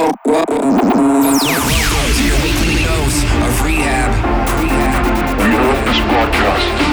Welcome to your weekly dose of rehab. R3HAB. We hope this broadcast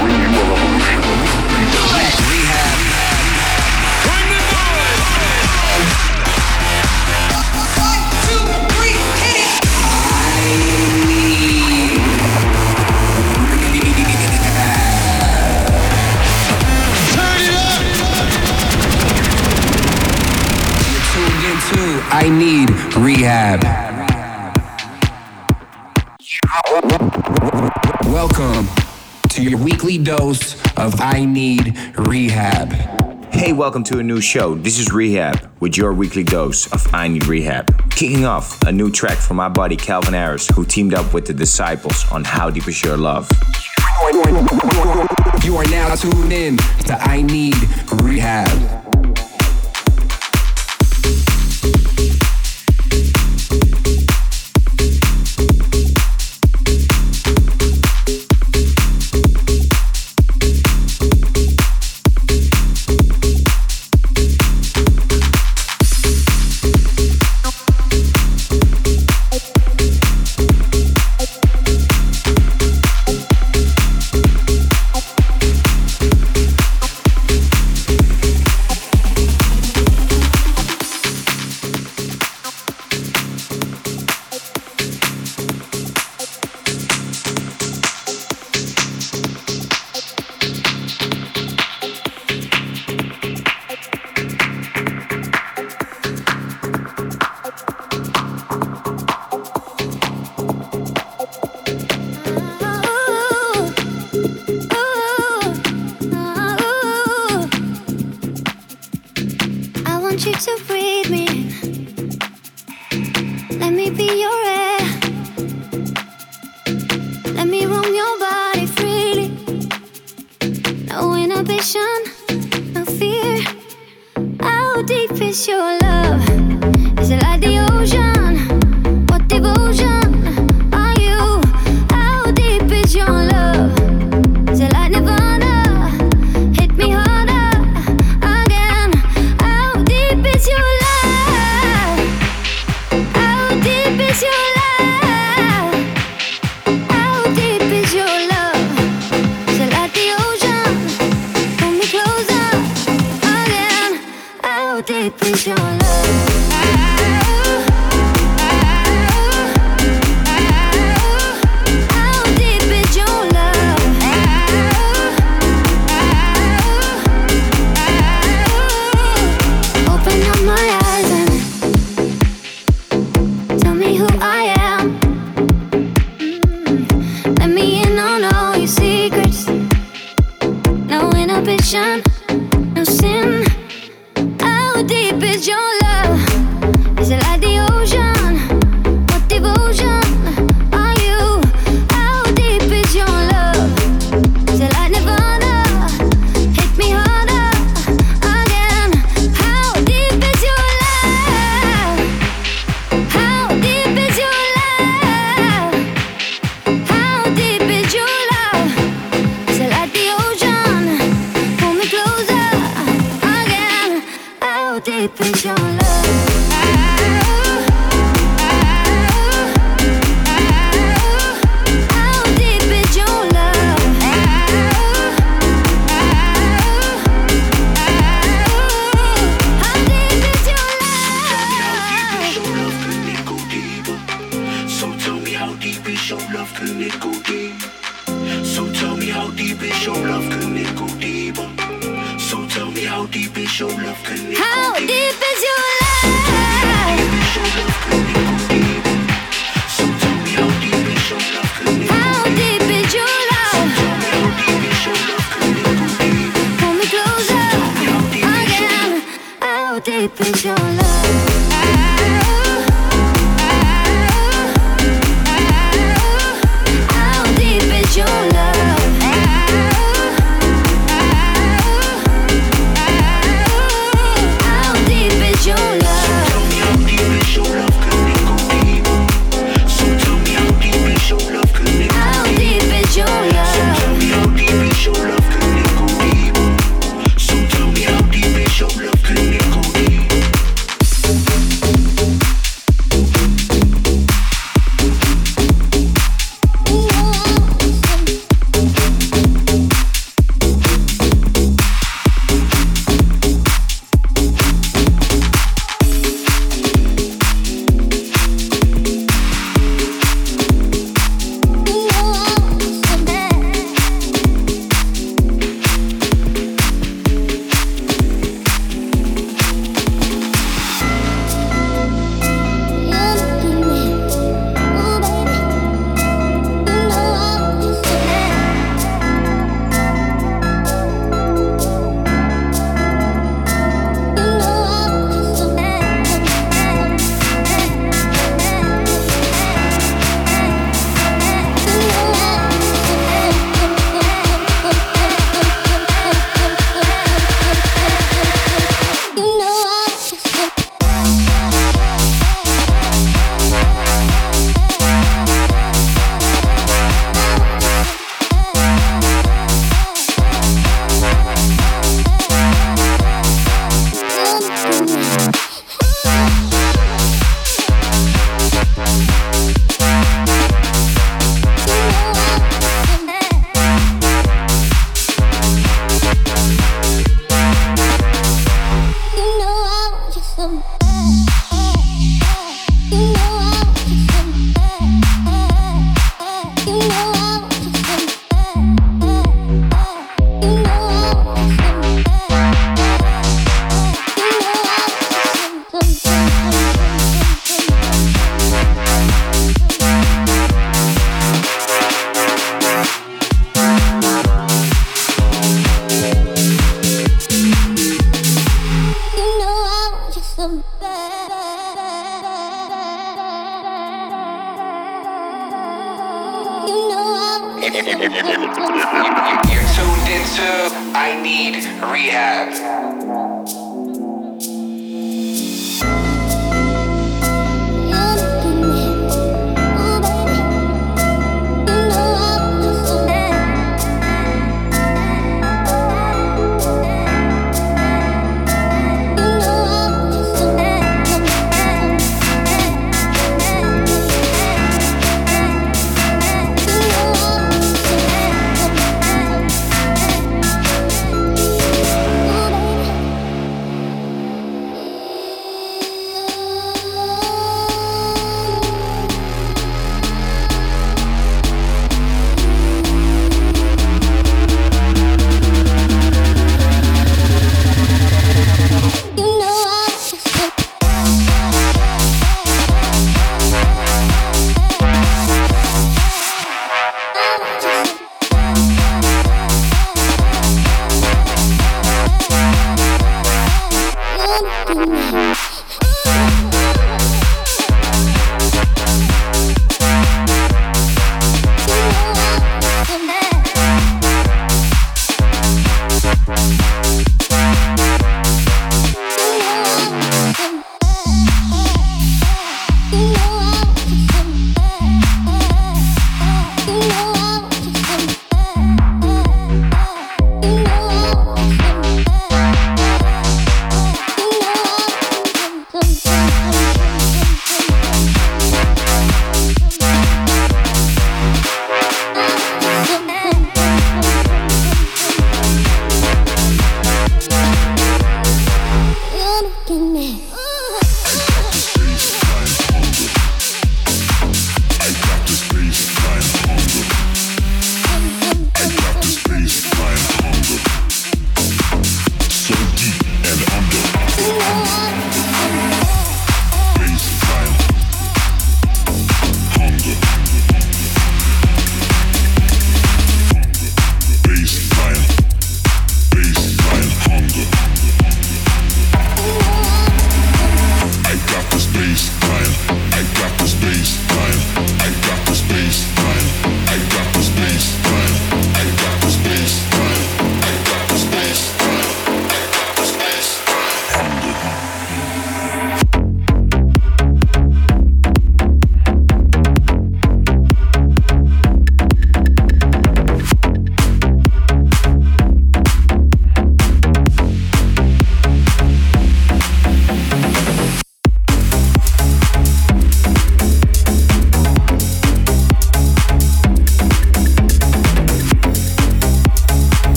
dose of I Need R3HAB. Hey, welcome to a new show. This is R3HAB with your weekly dose of I Need R3HAB. Kicking off a new track from my buddy Calvin Harris, who teamed up with the Disciples on How Deep Is Your Love. You are now tuned in to I Need R3HAB. love. I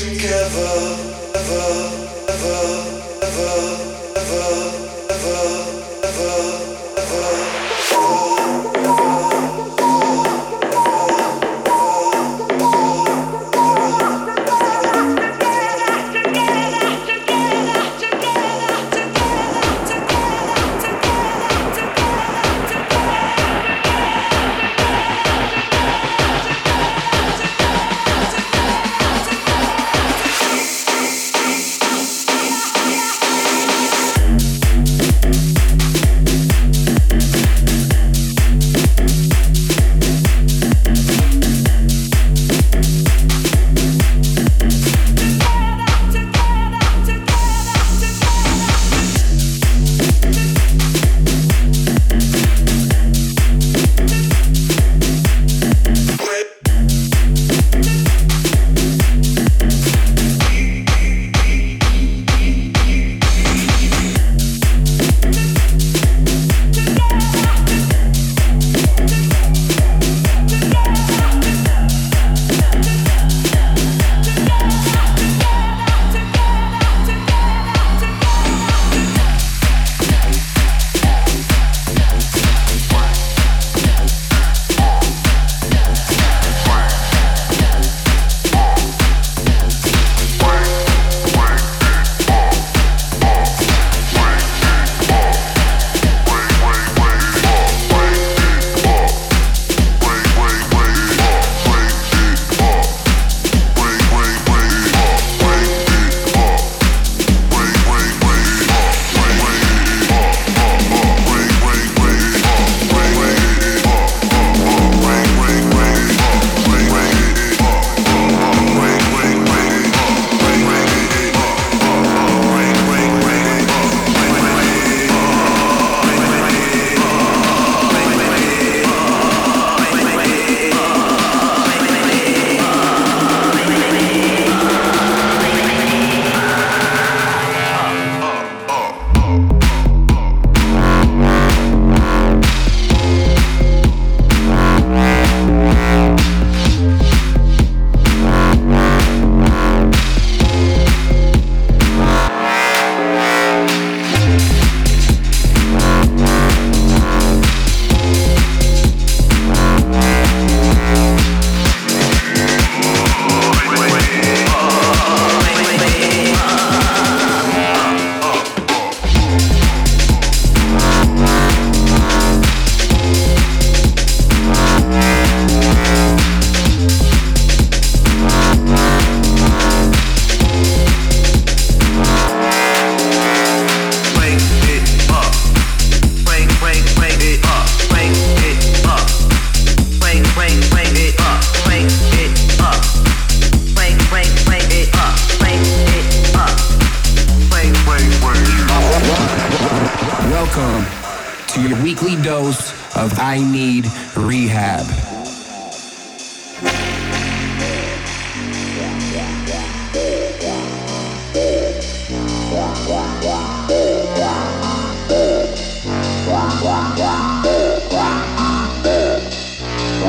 together, ever, ever, ever.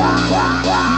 Wah, wah, wah.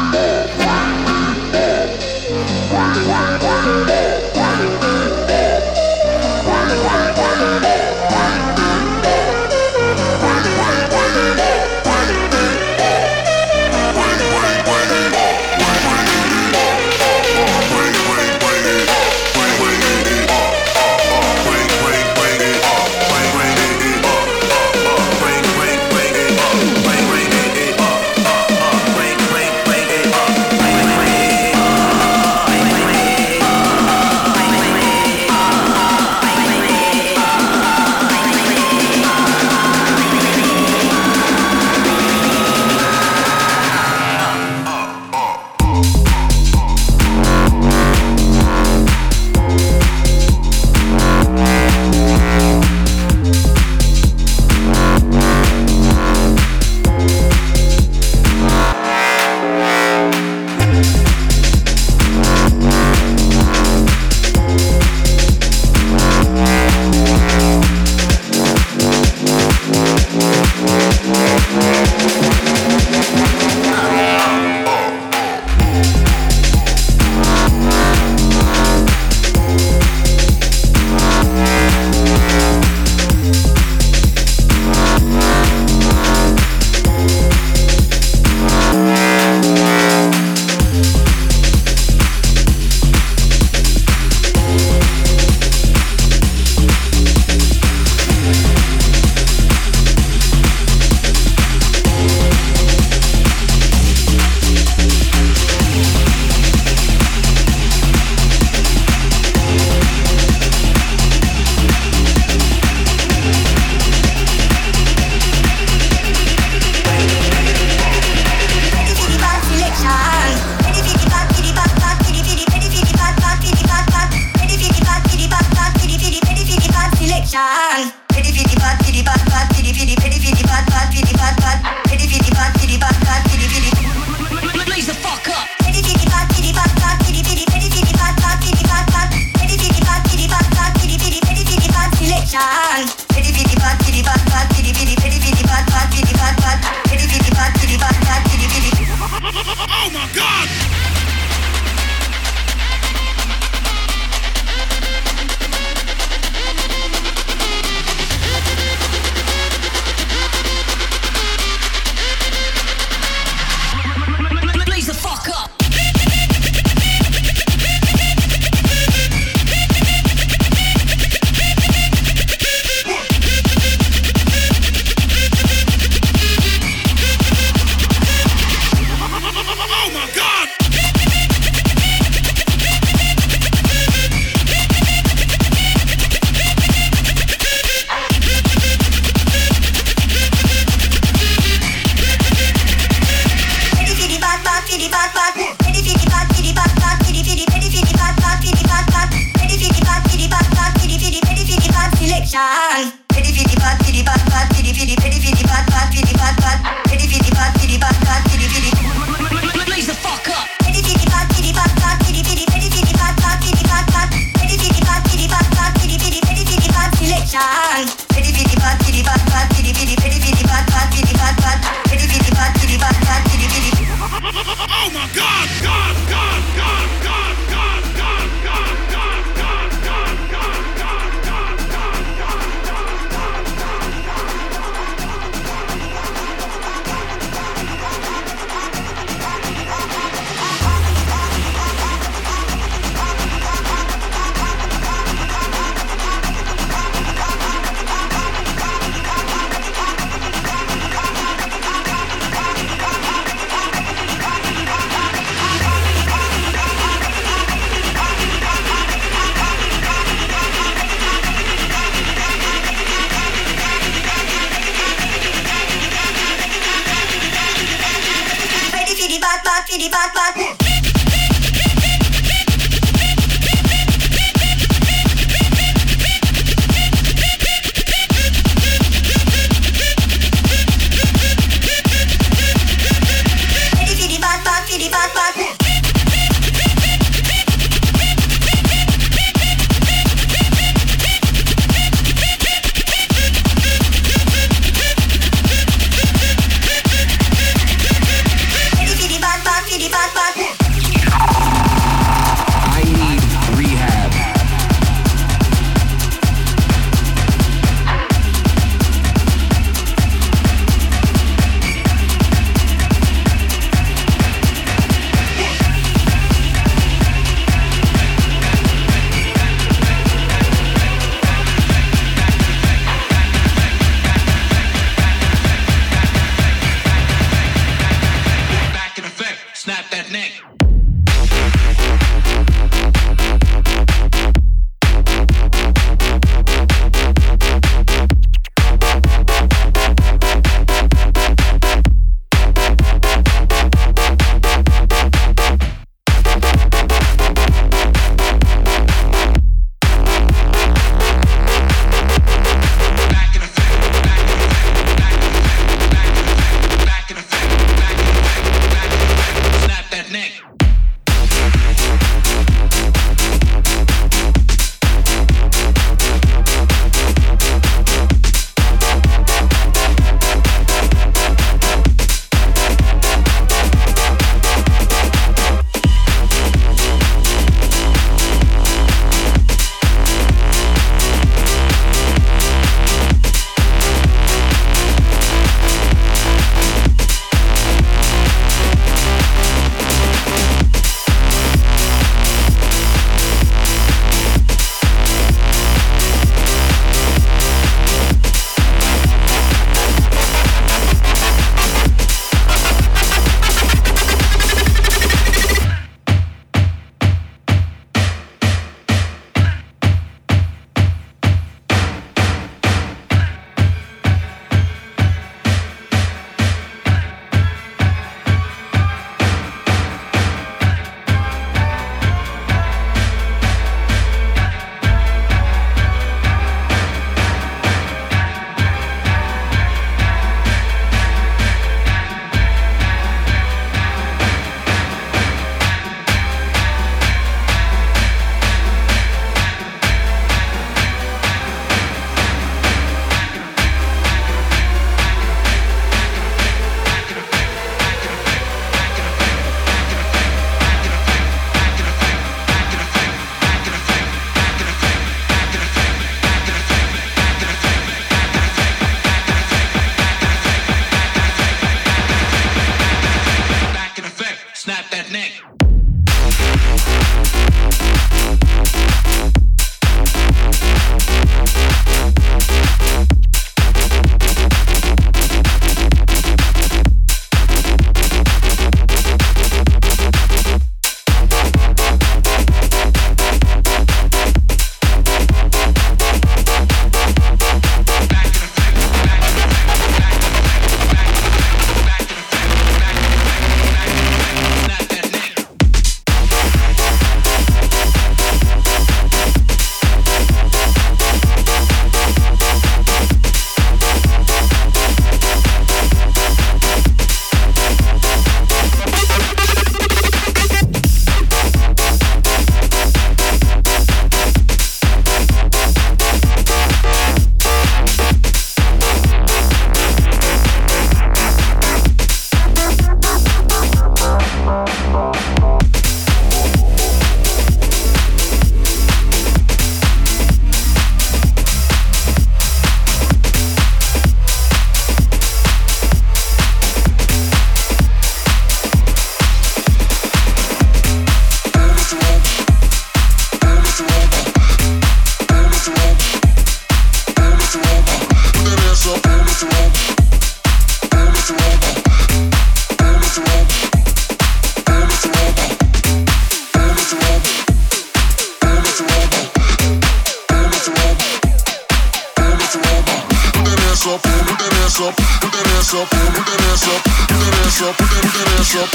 Ass up, put that ass up, put that ass up, put that ass up, put that ass up,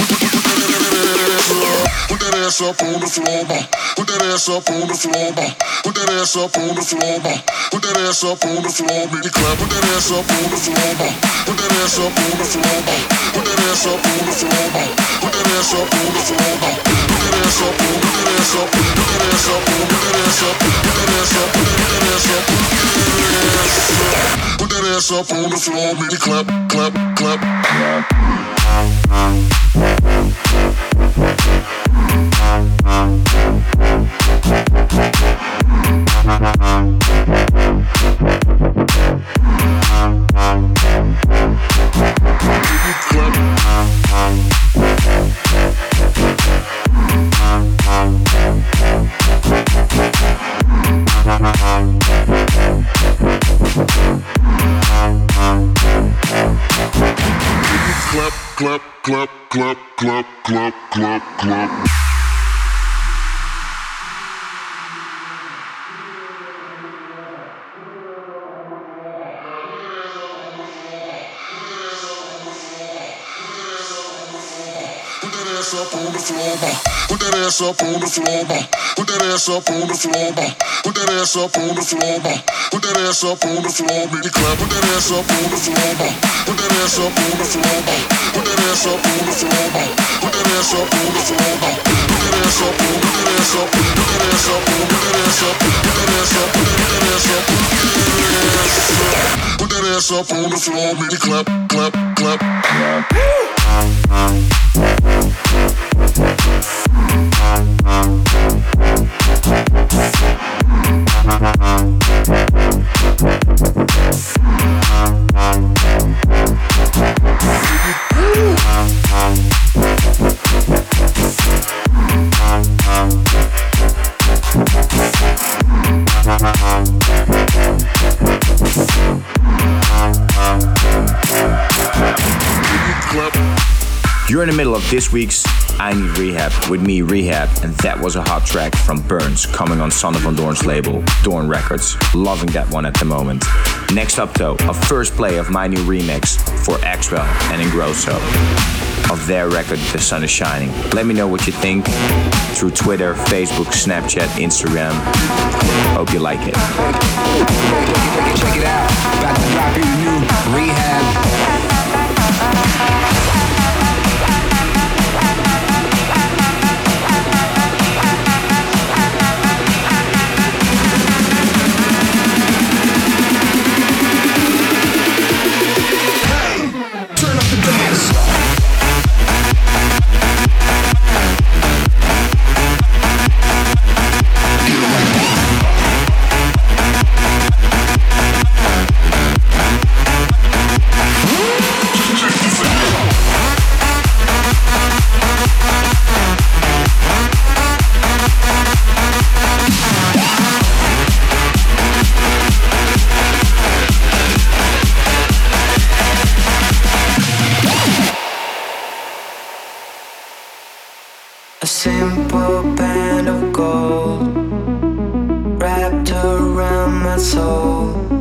put that ass up on the floor. Put that ass up on the floor. Put that ass up on the floor. Put that ass up on the floor, make it clap. Put that ass up on the floor. Put that ass up on the floor. Put that ass up on the floor. Put that ass up on the floor, ma. Put clap, clap, clap. clap, clap, clap, clap, ass up on the floor, ma. Put that ass up on the floor, ma. Put that ass up on the floor, ma. Put that ass up on the floor, ma. Put that ass up on the floor, make clap. Put that ass up on the floor, ma. Put that ass up on the floor, ma. Put that ass up on the floor, ma. Put that ass up on the floor, ma. Put that ass up, put that ass up, put that ass up, put that ass up, put that ass up, put that ass up, put that ass up. On the floor, make clap, clap, clap. Clap. Woo! You're in the middle of this week's I Need R3HAB with me, R3HAB, and that was a hot track from Burns coming on Sander van Doorn's label, Doorn Records. Loving that one at the moment. Next up, though, a first play of my new remix for Axwell and Ingrosso of their record, The Sun is Shining. Let me know what you think through Twitter, Facebook, Snapchat, Instagram. Hope you like it. Check it out. About to drop you new R3HAB. A simple band of gold wrapped around my soul.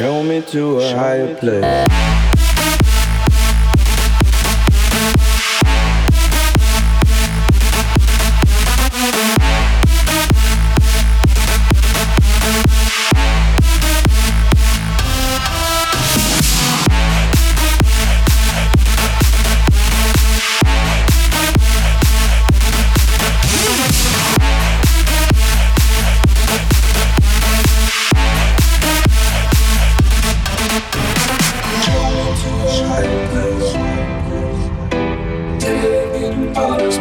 Outer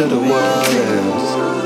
To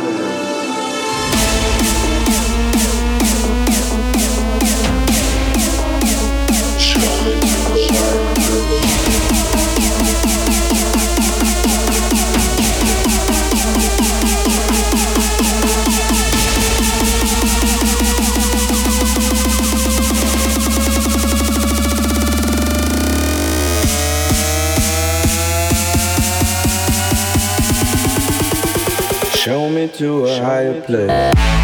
a higher place.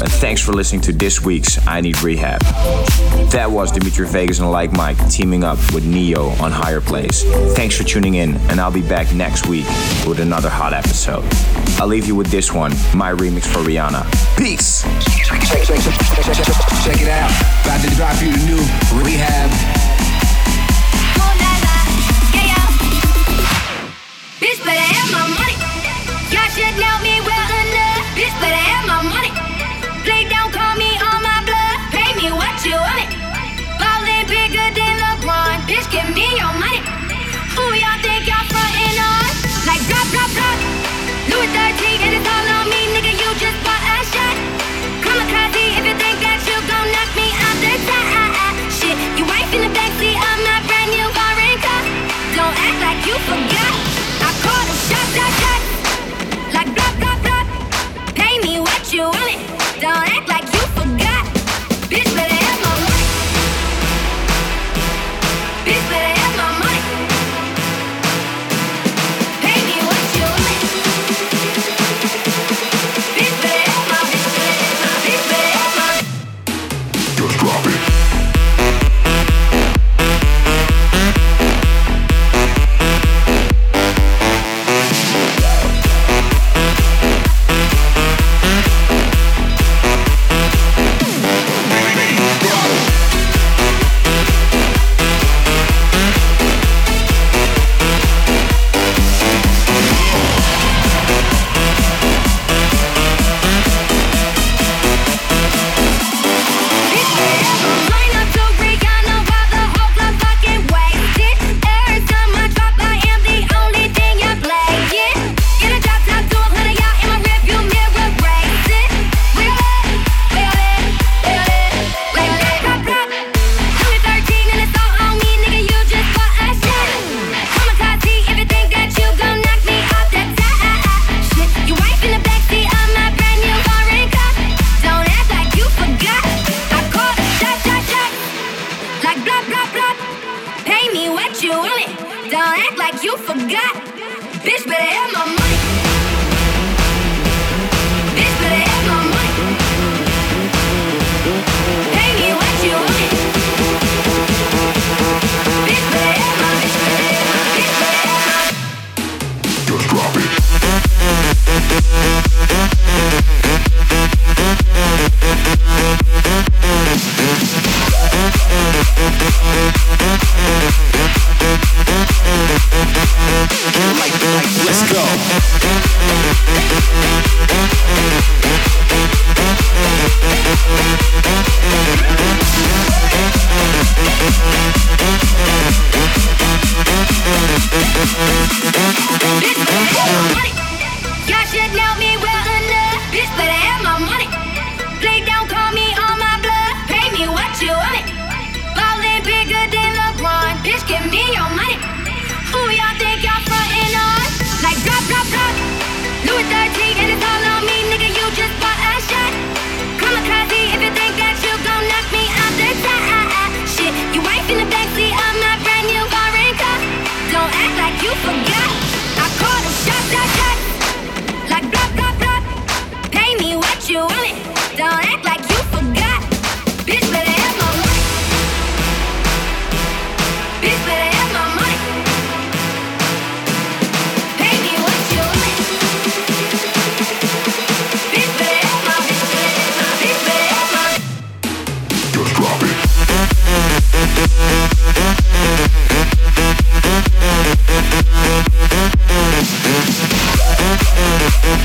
And thanks for listening to this week's I Need R3HAB. That was Dimitri Vegas and Like Mike teaming up with Ne-Yo on Higher Place. Thanks for tuning in, and I'll be back next week with another hot episode. I'll leave you with this one, my remix for Rihanna. Peace! Check, check, check, check it out. About to drop you the new R3HAB. Bitch, give me your